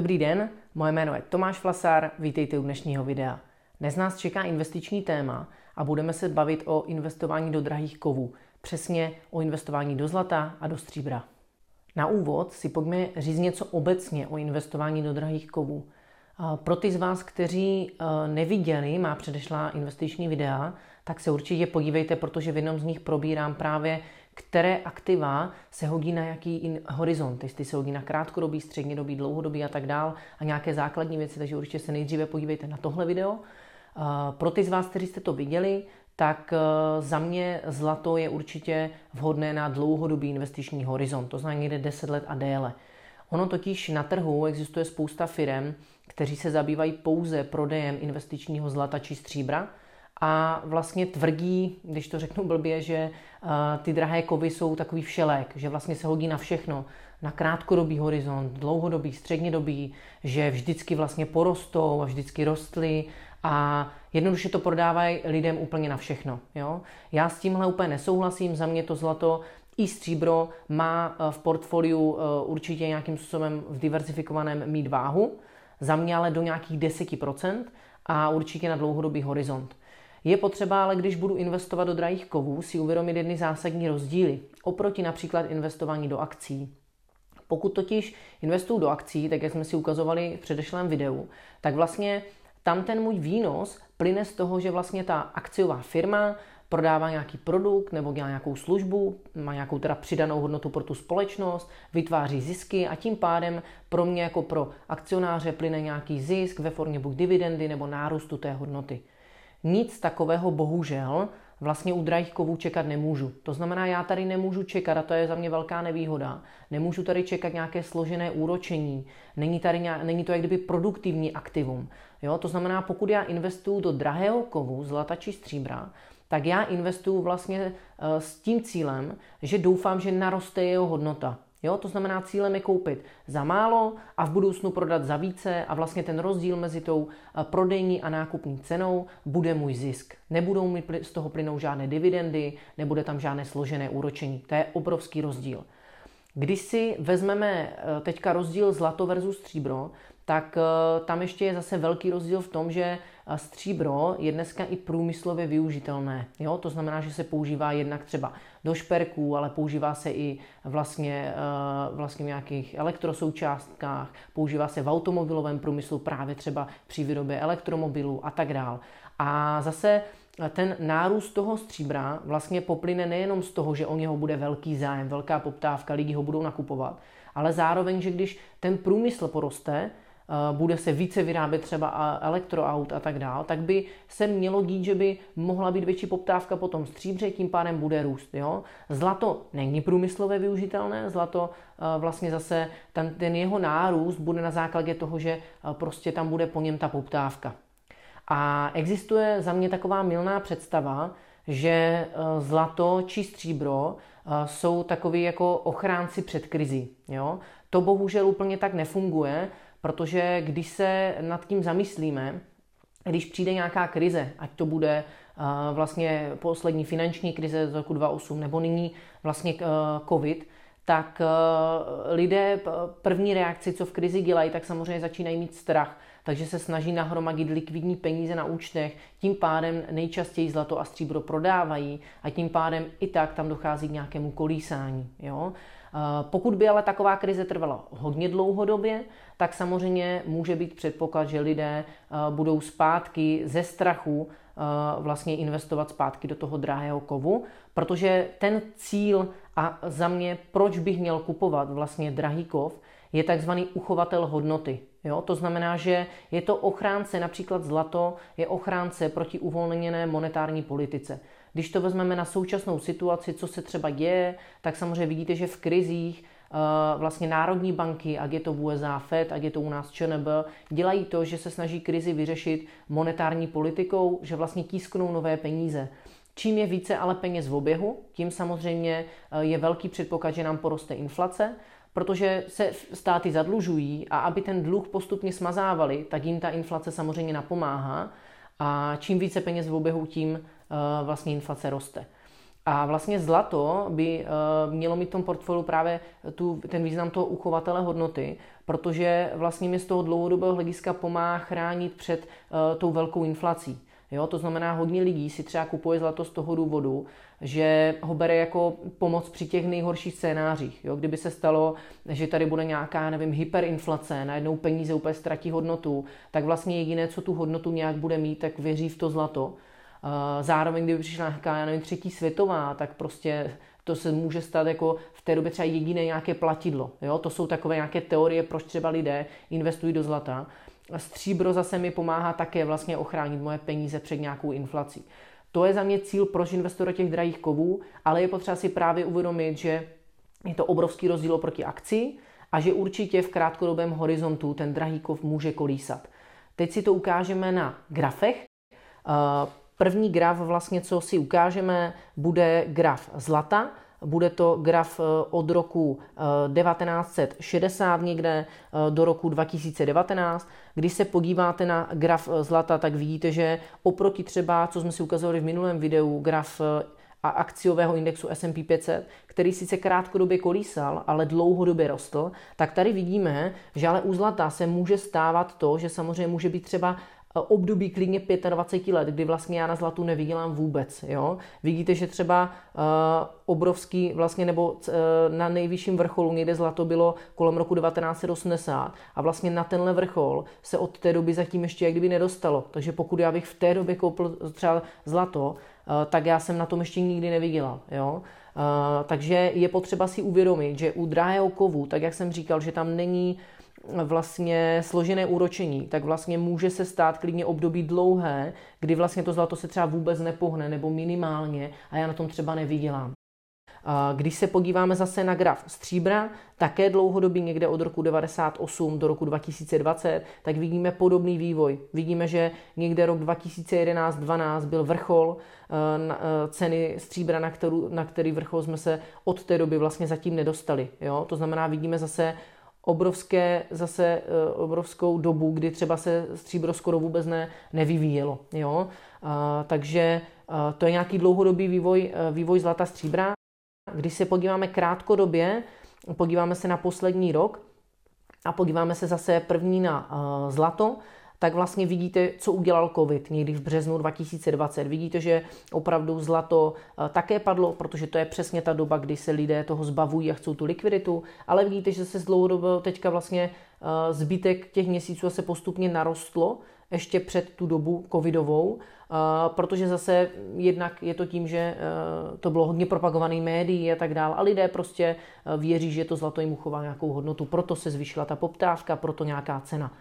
Dobrý den, moje jméno je Tomáš Flasár, vítejte u dnešního videa. Dnes nás čeká investiční téma a budeme se bavit o investování do drahých kovů, přesně o investování do zlata a do stříbra. Na úvod si pojďme říct něco obecně o investování do drahých kovů. Pro ty z vás, kteří e, neviděli má předešlá investiční videa, tak se určitě podívejte, protože v jednom z nich probírám právě které aktiva se hodí na jaký in, horizont, jestli se hodí na krátkodobý, střednědobý, dlouhodobý a tak dál a nějaké základní věci, takže určitě se nejdříve podívejte na tohle video. Pro ty z vás, kteří jste to viděli, tak e, za mě zlato je určitě vhodné na dlouhodobý investiční horizont, to znamená někde 10 let a déle. Ono totiž na trhu existuje spousta firm, kteří se zabývají pouze prodejem investičního zlata či stříbra, a vlastně tvrdí, když to řeknu blbě, že uh, ty drahé kovy jsou takový všelek, že vlastně se hodí na všechno, na krátkodobý horizont, dlouhodobý, střednědobý, že vždycky vlastně porostou a vždycky rostly a jednoduše to prodávají lidem úplně na všechno. Jo? Já s tímhle úplně nesouhlasím, za mě to zlato i stříbro má eh, v portfoliu eh, určitě nějakým způsobem v diversifikovaném mít váhu, za mě ale do nějakých 10% a určitě na dlouhodobý horizont. Je potřeba ale, když budu investovat do drahých kovů, si uvědomit jedny zásadní rozdíly oproti například investování do akcí. Pokud totiž investuju do akcí, tak jak jsme si ukazovali v předešlém videu, tak vlastně tam ten můj výnos plyne z toho, že vlastně ta akciová firma prodává nějaký produkt nebo dělá nějakou službu, má nějakou teda přidanou hodnotu pro tu společnost, vytváří zisky a tím pádem pro mě jako pro akcionáře plyne nějaký zisk ve formě buď dividendy nebo nárůstu té hodnoty. Nic takového bohužel vlastně u drahých kovů čekat nemůžu. To znamená, já tady nemůžu čekat, a to je za mě velká nevýhoda, nemůžu tady čekat nějaké složené úročení, není, tady nějak, není to jak kdyby produktivní aktivum. Jo? To znamená, pokud já investuju do drahého kovu, zlata či stříbra, tak já investuju vlastně eh, s tím cílem, že doufám, že naroste jeho hodnota. Jo, to znamená, cílem je koupit za málo a v budoucnu prodat za více a vlastně ten rozdíl mezi tou eh, prodejní a nákupní cenou bude můj zisk. Nebudou mi z toho plynout žádné dividendy, nebude tam žádné složené úročení. To je obrovský rozdíl. Když si vezmeme eh, teďka rozdíl zlato versus stříbro, tak eh, tam ještě je zase velký rozdíl v tom, že eh, stříbro je dneska i průmyslově využitelné. Jo? To znamená, že se používá jednak třeba do šperků, ale používá se i vlastně, vlastně v nějakých elektrosoučástkách, používá se v automobilovém průmyslu právě třeba při výrobě elektromobilů a tak dál. A zase ten nárůst toho stříbra vlastně poplyne nejenom z toho, že o něho bude velký zájem, velká poptávka, lidi ho budou nakupovat, ale zároveň, že když ten průmysl poroste, eh, bude se více vyrábět třeba elektroaut a tak dál, tak by se mělo dít, že by mohla být větší poptávka po tom stříbře, tím pádem bude růst. Jo? Zlato není průmyslově využitelné, zlato eh, vlastně zase ten, ten jeho nárůst bude na základě toho, že eh, prostě tam bude po něm ta poptávka. A existuje za mě taková milná představa, že eh, zlato či stříbro eh, jsou takový jako ochránci před krizi. Jo? To bohužel úplně tak nefunguje, protože když se nad tím zamyslíme, když přijde nějaká krize, ať to bude eh, vlastně poslední finanční krize z roku 2008 nebo nyní vlastně covid, tak lidé první reakci, co v krizi dělají, tak samozřejmě začínají mít strach takže se snaží nahromadit likvidní peníze na účtech, tím pádem nejčastěji zlato a stříbro prodávají a tím pádem i tak tam dochází k nějakému kolísání. Jo? Pokud by ale taková krize trvala hodně dlouhodobě, tak samozřejmě může být předpoklad, že lidé budou zpátky ze strachu vlastně investovat zpátky do toho drahého kovu, protože ten cíl a za mě, proč bych měl kupovat vlastně drahý kov, je takzvaný uchovatel hodnoty. Jo? To znamená, že je to ochránce, například zlato je ochránce proti uvolněné monetární politice. Když to vezmeme na současnou situaci, co se třeba děje, tak samozřejmě vidíte, že v krizích eh, vlastně národní banky, ať je to v USA Fed, ať je to u nás ČNB, dělají to, že se snaží krizi vyřešit monetární politikou, že vlastně tisknou nové peníze. Čím je více ale peněz v oběhu, tím samozřejmě eh, je velký předpoklad, že nám poroste inflace, protože se státy zadlužují a aby ten dluh postupně smazávali, tak jim ta inflace samozřejmě napomáhá a čím více peněz v oběhu, tím eh, vlastně inflace roste. A vlastně zlato by eh, mělo mít v tom portfoliu právě tu, ten význam toho uchovatele hodnoty, protože vlastně mi z toho dlouhodobého hlediska pomáhá chránit před tou velkou inflací. Jo, to znamená, hodně lidí si třeba kupuje zlato z toho důvodu, že ho bere jako pomoc při těch nejhorších scénářích. Jo, kdyby se stalo, že tady bude nějaká, nevím, hyperinflace, najednou peníze úplně ztratí hodnotu, tak vlastně jediné, co tu hodnotu nějak bude mít, tak věří v to zlato. Zároveň, kdyby přišla nějaká, já nevím, třetí světová, tak prostě to se může stát jako v té době třeba jediné nějaké platidlo. Jo? To jsou takové nějaké teorie, proč třeba lidé investují do zlata. Stříbro zase mi pomáhá také vlastně ochránit moje peníze před nějakou inflací. To je za mě cíl, proč investovat do těch drahých kovů, ale je potřeba si právě uvědomit, že je to obrovský rozdíl oproti akci a že určitě v krátkodobém horizontu ten drahý kov může kolísat. Teď si to ukážeme na grafech. První graf vlastně, co si ukážeme, bude graf zlata. Bude to graf eh, od roku 1960 eh, někde eh, do roku 2019. Když se podíváte na graf zlata, tak vidíte, že oproti třeba, co jsme si ukazovali v minulém videu, graf a akciového indexu S&P 500, který sice krátkodobě kolísal, ale dlouhodobě rostl, tak tady vidíme, že ale u zlata se může stávat to, že samozřejmě může být třeba období klidně 25 let, kdy vlastně já na zlatu nevydělám vůbec. Jo? Vidíte, že třeba uh, obrovský, vlastně nebo uh, na nejvyšším vrcholu někde zlato bylo kolem roku 1980 a vlastně na tenhle vrchol se od té doby zatím ještě jak kdyby nedostalo. Takže pokud já bych v té době koupil třeba zlato, uh, tak já jsem na tom ještě nikdy nevydělal. Jo? Uh, takže je potřeba si uvědomit, že u drahého kovu, tak jak jsem říkal, že tam není vlastně složené úročení, tak vlastně může se stát klidně období dlouhé, kdy vlastně to zlato se třeba vůbec nepohne nebo minimálně a já na tom třeba nevydělám. Když se podíváme zase na graf stříbra, také dlouhodobý někde od roku 98 do roku 2020, tak vidíme podobný vývoj. Vidíme, že někde rok 2011-12 byl vrchol eh, eh, ceny stříbra, na, kterou, na který vrchol jsme se od té doby vlastně zatím nedostali. Jo? To znamená, vidíme zase obrovské, zase eh, obrovskou dobu, kdy třeba se stříbro skoro vůbec ne, nevyvíjelo. Jo? A, takže a, to je nějaký dlouhodobý vývoj, eh, vývoj zlata stříbra. Když se podíváme krátkodobě, podíváme se na poslední rok a podíváme se zase první na zlato, tak vlastně vidíte, co udělal COVID někdy v březnu 2020. Vidíte, že opravdu zlato eh, také padlo, protože to je přesně ta doba, kdy se lidé toho zbavují a chcou tu likviditu, ale vidíte, že se z dlouhodobého teďka vlastně eh, zbytek těch měsíců se postupně narostlo ještě před tu dobu covidovou, eh, protože zase jednak je to tím, že to bylo hodně propagovaný médií a tak dále a lidé prostě věří, že to zlato jim uchová nějakou hodnotu, proto se zvýšila ta poptávka, proto nějaká cena.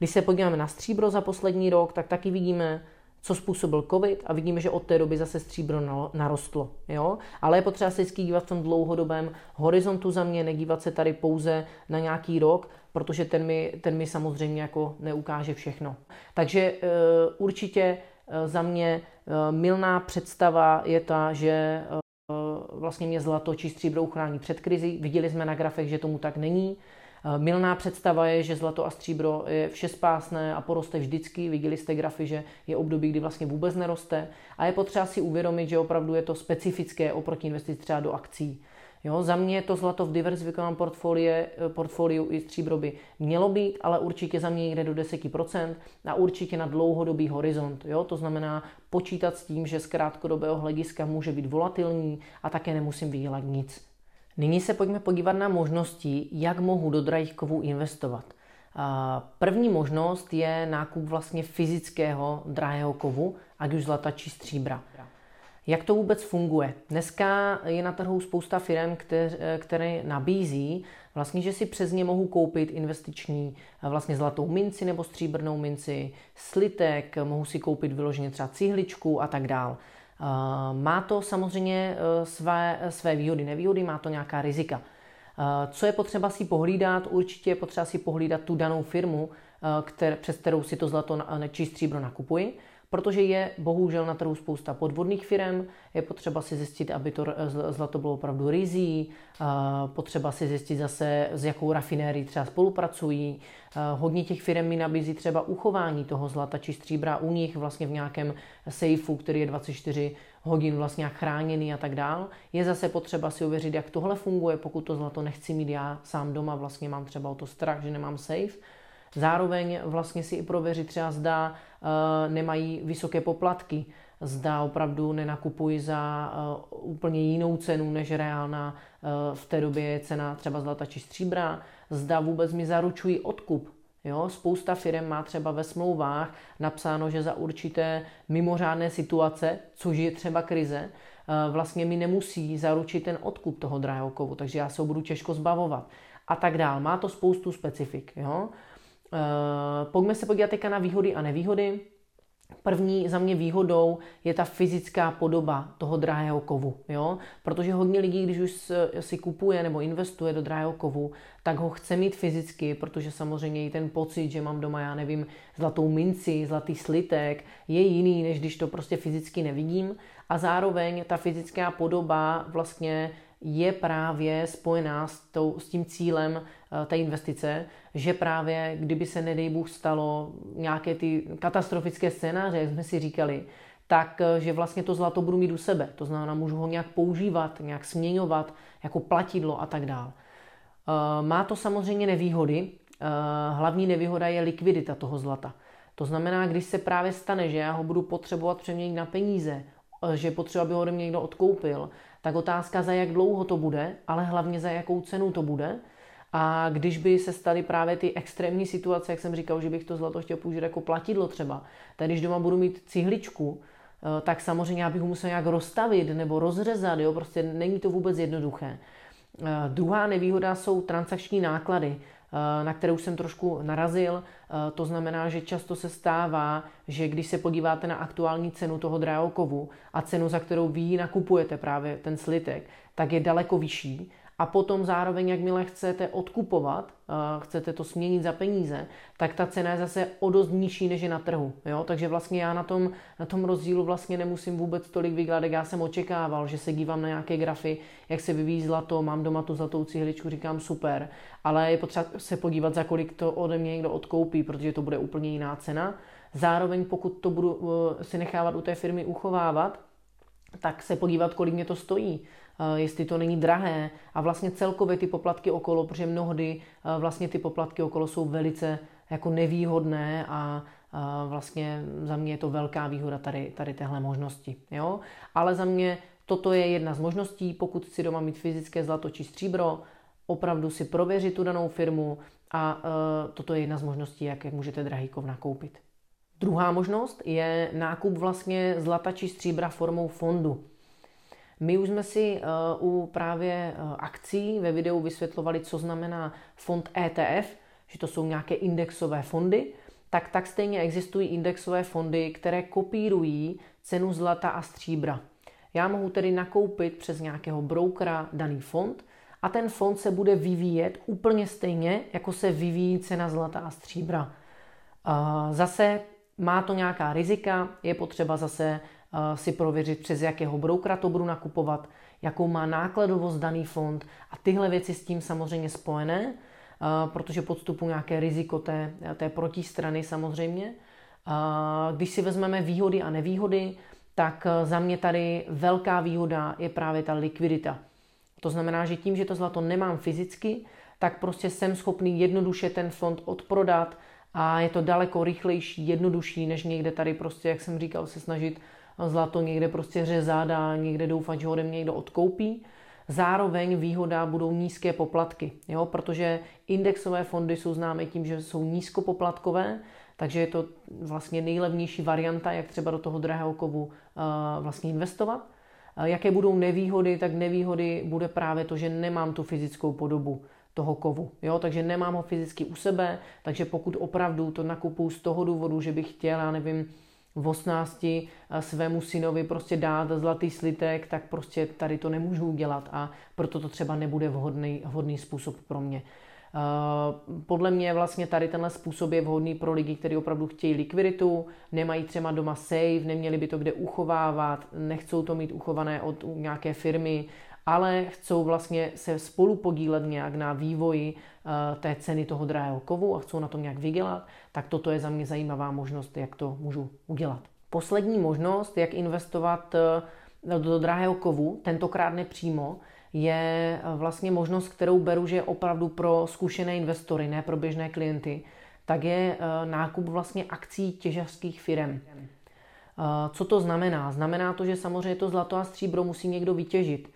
Když se podíváme na stříbro za poslední rok, tak taky vidíme, co způsobil COVID a vidíme, že od té doby zase stříbro narostlo. Jo? Ale je potřeba se vždycky dívat v tom dlouhodobém horizontu za mě, nedívat se tady pouze na nějaký rok, protože ten mi, ten mi samozřejmě jako neukáže všechno. Takže e, určitě e, za mě e, milná představa je ta, že vlastně mě zlato či stříbro uchrání před krizi. Viděli jsme na grafech, že tomu tak není. Eh, milná představa je, že zlato a stříbro je všespásné a poroste vždycky. Viděli jste grafy, že je období, kdy vlastně vůbec neroste. A je potřeba si uvědomit, že opravdu je to specifické oproti investici třeba do akcí. Jo, za mě to zlato v diverzifikovaném eh, portfoliu i stříbro by mělo být, ale určitě za mě někde do 10% a určitě na dlouhodobý horizont. Jo, to znamená počítat s tím, že z krátkodobého hlediska může být volatilní a také nemusím vydělat nic. Nyní se pojďme podívat na možnosti, jak mohu do drahých kovů investovat. První možnost je nákup vlastně fyzického drahého kovu, ať už zlata či stříbra. Jak to vůbec funguje? Dneska je na trhu spousta firm, které, nabízí vlastně, že si přes ně mohu koupit investiční vlastně zlatou minci nebo stříbrnou minci, slitek, mohu si koupit vyloženě třeba cihličku a tak dál. Má to samozřejmě e, své, své výhody, nevýhody, má to nějaká rizika. Co je potřeba si pohlídat? Určitě je potřeba si pohlídat tu danou firmu, které, přes kterou si to zlato či stříbro nakupuji protože je bohužel na trhu spousta podvodných firm, je potřeba si zjistit, aby to zlato bylo opravdu rizí, potřeba si zjistit zase, s jakou rafinérií třeba spolupracují. Hodně těch firm mi nabízí třeba uchování toho zlata či stříbra u nich vlastně v nějakém sejfu, který je 24 hodin vlastně chráněný a tak dál. Je zase potřeba si uvěřit, jak tohle funguje, pokud to zlato nechci mít já sám doma, vlastně mám třeba o to strach, že nemám safe, Zároveň vlastně si i prověřit třeba zda nemají vysoké poplatky, zda opravdu nenakupuji za uh, úplně jinou cenu, než reálná uh, v té době je cena třeba zlata či stříbra, zda vůbec mi zaručují odkup. Jo, spousta firm má třeba ve smlouvách napsáno, že za určité mimořádné situace, což je třeba krize, vlastně mi nemusí zaručit ten odkup toho drahého kovu, takže já se ho budu těžko zbavovat a tak dál. Má to spoustu specifik. Jo? Eh, pojďme se podívat teďka na výhody a nevýhody. První za mě výhodou je ta fyzická podoba toho drahého kovu, jo? protože hodně lidí, když už si kupuje nebo investuje do drahého kovu, tak ho chce mít fyzicky, protože samozřejmě i ten pocit, že mám doma, já nevím, zlatou minci, zlatý slitek, je jiný, než když to prostě fyzicky nevidím a zároveň ta fyzická podoba vlastně je právě spojená s, tou, s tím cílem eh, té investice, že právě kdyby se, nedej Bůh, stalo nějaké ty katastrofické scénáře, jak jsme si říkali, tak eh, že vlastně to zlato budu mít u sebe. To znamená, můžu ho nějak používat, nějak směňovat, jako platidlo a tak dál. Eh, má to samozřejmě nevýhody. Hlavní nevýhoda je likvidita toho zlata. To znamená, když se právě stane, že já ho budu potřebovat přeměnit na peníze, že potřeba, aby ho ode mě někdo odkoupil, tak otázka za jak dlouho to bude, ale hlavně za jakou cenu to bude. A když by se staly právě ty extrémní situace, jak jsem říkal, že bych to zlato chtěl použít jako platidlo třeba, tak když doma budu mít cihličku, eh, tak samozřejmě já bych ho musel nějak rozstavit nebo rozřezat, jo? prostě není to vůbec jednoduché. Eh, druhá nevýhoda jsou transakční náklady. Eh, na které už jsem trošku narazil. Eh, to znamená, že často se stává, že když se podíváte na aktuální cenu toho drahého kovu a cenu, za kterou vy nakupujete právě ten slitek, tak je daleko vyšší a potom zároveň, jakmile chcete odkupovat, chcete to směnit za peníze, tak ta cena je zase o dost nižší, než je na trhu. Jo? Takže vlastně já na tom, na tom rozdílu vlastně nemusím vůbec tolik vykládat. Já jsem očekával, že se dívám na nějaké grafy, jak se vyvíjí zlato, mám doma tu zlatou cihličku, říkám super, ale je potřeba se podívat, za kolik to ode mě někdo odkoupí, protože to bude úplně jiná cena. Zároveň pokud to budu uh, si nechávat u té firmy uchovávat, tak se podívat, kolik mě to stojí. Eh, jestli to není drahé a vlastně celkově ty poplatky okolo, protože mnohdy eh, vlastně ty poplatky okolo jsou velice jako nevýhodné a vlastně za mě je to velká výhoda tady, tady téhle možnosti. Jo? Ale za mě toto je jedna z možností, pokud chci doma mít fyzické zlato či stříbro, opravdu si prověřit tu danou firmu a toto je jedna z možností, jak, jak můžete drahý kov nakoupit. Druhá možnost je nákup vlastně zlata či stříbra formou fondu. My už jsme si uh, u právě uh, akcí ve videu vysvětlovali, co znamená fond ETF, že to jsou nějaké indexové fondy, tak tak stejně existují indexové fondy, které kopírují cenu zlata a stříbra. Já mohu tedy nakoupit přes nějakého brokera daný fond a ten fond se bude vyvíjet úplně stejně, jako se vyvíjí cena zlata a stříbra. Uh, zase má to nějaká rizika, je potřeba zase Eh, si prověřit, přes jakého broukra to budu nakupovat, jakou má nákladovost daný fond a tyhle věci s tím samozřejmě spojené, eh, protože podstupu nějaké riziko té, té protistrany samozřejmě. Eh, když si vezmeme výhody a nevýhody, tak za mě tady velká výhoda je právě ta likvidita. To znamená, že tím, že to zlato nemám fyzicky, tak prostě jsem schopný jednoduše ten fond odprodat a je to daleko rychlejší, jednodušší, než někde tady prostě, jak jsem říkal, se snažit zlato někde prostě řezat a někde doufat, že ho ode mě někdo odkoupí. Zároveň výhoda budou nízké poplatky, jo? protože indexové fondy jsou známé tím, že jsou nízkopoplatkové, takže je to vlastně nejlevnější varianta, jak třeba do toho drahého kovu uh, vlastně investovat. Uh, jaké budou nevýhody, tak nevýhody bude právě to, že nemám tu fyzickou podobu toho kovu. Jo? Takže nemám ho fyzicky u sebe, takže pokud opravdu to nakupu z toho důvodu, že bych chtěl, já nevím, v 18 svému synovi prostě dát zlatý slitek, tak prostě tady to nemůžu udělat a proto to třeba nebude vhodný, vhodný způsob pro mě. Podle mě vlastně tady tenhle způsob je vhodný pro lidi, kteří opravdu chtějí likviditu, nemají třeba doma save, neměli by to kde uchovávat, nechcou to mít uchované od nějaké firmy, ale chcou vlastně se spolu podílet nějak na vývoji eh, té ceny toho drahého kovu a chcou na tom nějak vydělat, tak toto je za mě zajímavá možnost, jak to můžu udělat. Poslední možnost, jak investovat eh, do drahého kovu, tentokrát nepřímo, je eh, vlastně možnost, kterou beru, že je opravdu pro zkušené investory, ne pro běžné klienty, tak je nákup vlastně akcí těžařských firm. Co to znamená? Znamená to, že samozřejmě to zlato a stříbro musí někdo vytěžit.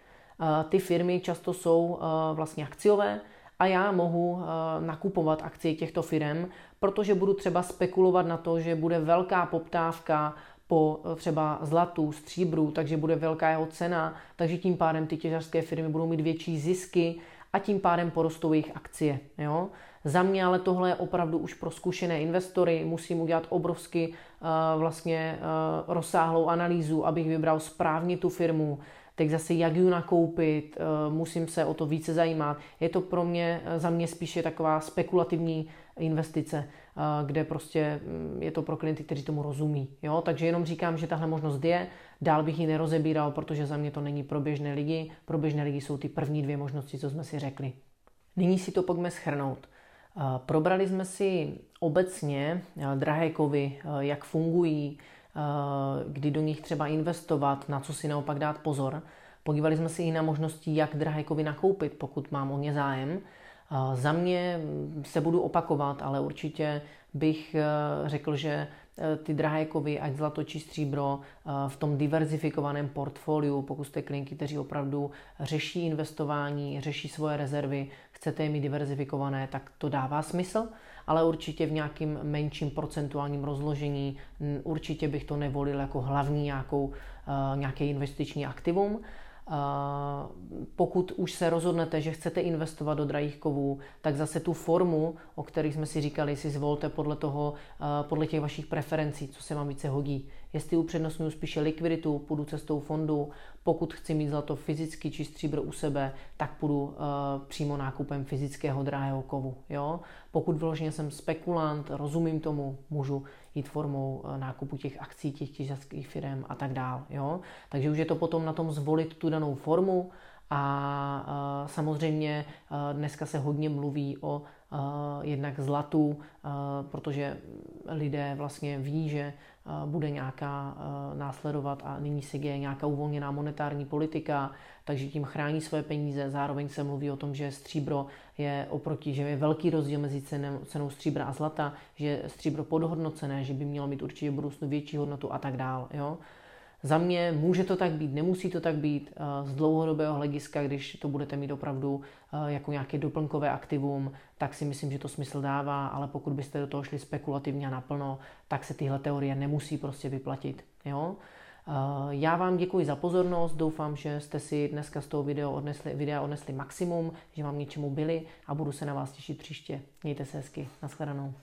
Ty firmy často jsou vlastně akciové a já mohu nakupovat akcie těchto firm, protože budu třeba spekulovat na to, že bude velká poptávka po třeba zlatu, stříbru, takže bude velká jeho cena, takže tím pádem ty těžařské firmy budou mít větší zisky a tím pádem porostou jejich akcie. Jo? Za mě ale tohle je opravdu už pro zkušené investory, musím udělat obrovsky uh, vlastně uh, rozsáhlou analýzu, abych vybral správně tu firmu, teď zase jak ji nakoupit, eh, musím se o to více zajímat. Je to pro mě, eh, za mě spíše taková spekulativní investice, eh, kde prostě mm, je to pro klienty, kteří tomu rozumí. Jo? Takže jenom říkám, že tahle možnost je, dál bych ji nerozebíral, protože za mě to není pro běžné lidi. Pro běžné lidi jsou ty první dvě možnosti, co jsme si řekli. Nyní si to pojďme schrnout. Probrali jsme si obecně drahé kovy, jak fungují, kdy do nich třeba investovat, na co si naopak dát pozor. Podívali jsme si i na možnosti, jak drahé kovy nakoupit, pokud mám o ně zájem. Eh, za mě se budu opakovat, ale určitě bych eh, řekl, že ty drahé kovy, ať zlato či stříbro, v tom diverzifikovaném portfoliu, pokud jste klienti, kteří opravdu řeší investování, řeší svoje rezervy, chcete je mít diverzifikované, tak to dává smysl ale určitě v nějakým menším procentuálním rozložení určitě bych to nevolil jako hlavní nějakou, uh, nějaké investiční aktivum. Pokud už se rozhodnete, že chcete investovat do drahých kovů, tak zase tu formu, o kterých jsme si říkali, si zvolte podle toho, podle těch vašich preferencí, co se vám více hodí. Jestli upřednostňuji spíše likviditu, půjdu cestou fondu, pokud chci mít zlato fyzicky či stříbro u sebe, tak půjdu uh, přímo nákupem fyzického drahého kovu. Jo? Pokud vložně jsem spekulant, rozumím tomu, můžu jít formou uh, nákupu těch akcí, těch těžařských firm a tak dál. Jo? Takže už je to potom na tom zvolit tu danou formu a uh, samozřejmě dneska se hodně mluví o jednak zlatu, uh, protože lidé vlastně ví, že bude nějaká následovat a nyní se děje nějaká uvolněná monetární politika, takže tím chrání své peníze. Zároveň se mluví o tom, že stříbro je oproti, že je velký rozdíl mezi cenou, cenou stříbra a zlata, že je stříbro podhodnocené, že by mělo mít určitě v budoucnu větší hodnotu a tak dál. Jo? Za mě může to tak být, nemusí to tak být. Eh, z dlouhodobého hlediska, když to budete mít opravdu eh, jako nějaké doplňkové aktivum, tak si myslím, že to smysl dává, ale pokud byste do toho šli spekulativně a naplno, tak se tyhle teorie nemusí prostě vyplatit. Jo? Eh, já vám děkuji za pozornost, doufám, že jste si dneska z toho videa odnesli, videa odnesli maximum, že vám něčemu byli a budu se na vás těšit příště. Mějte se hezky, nashledanou.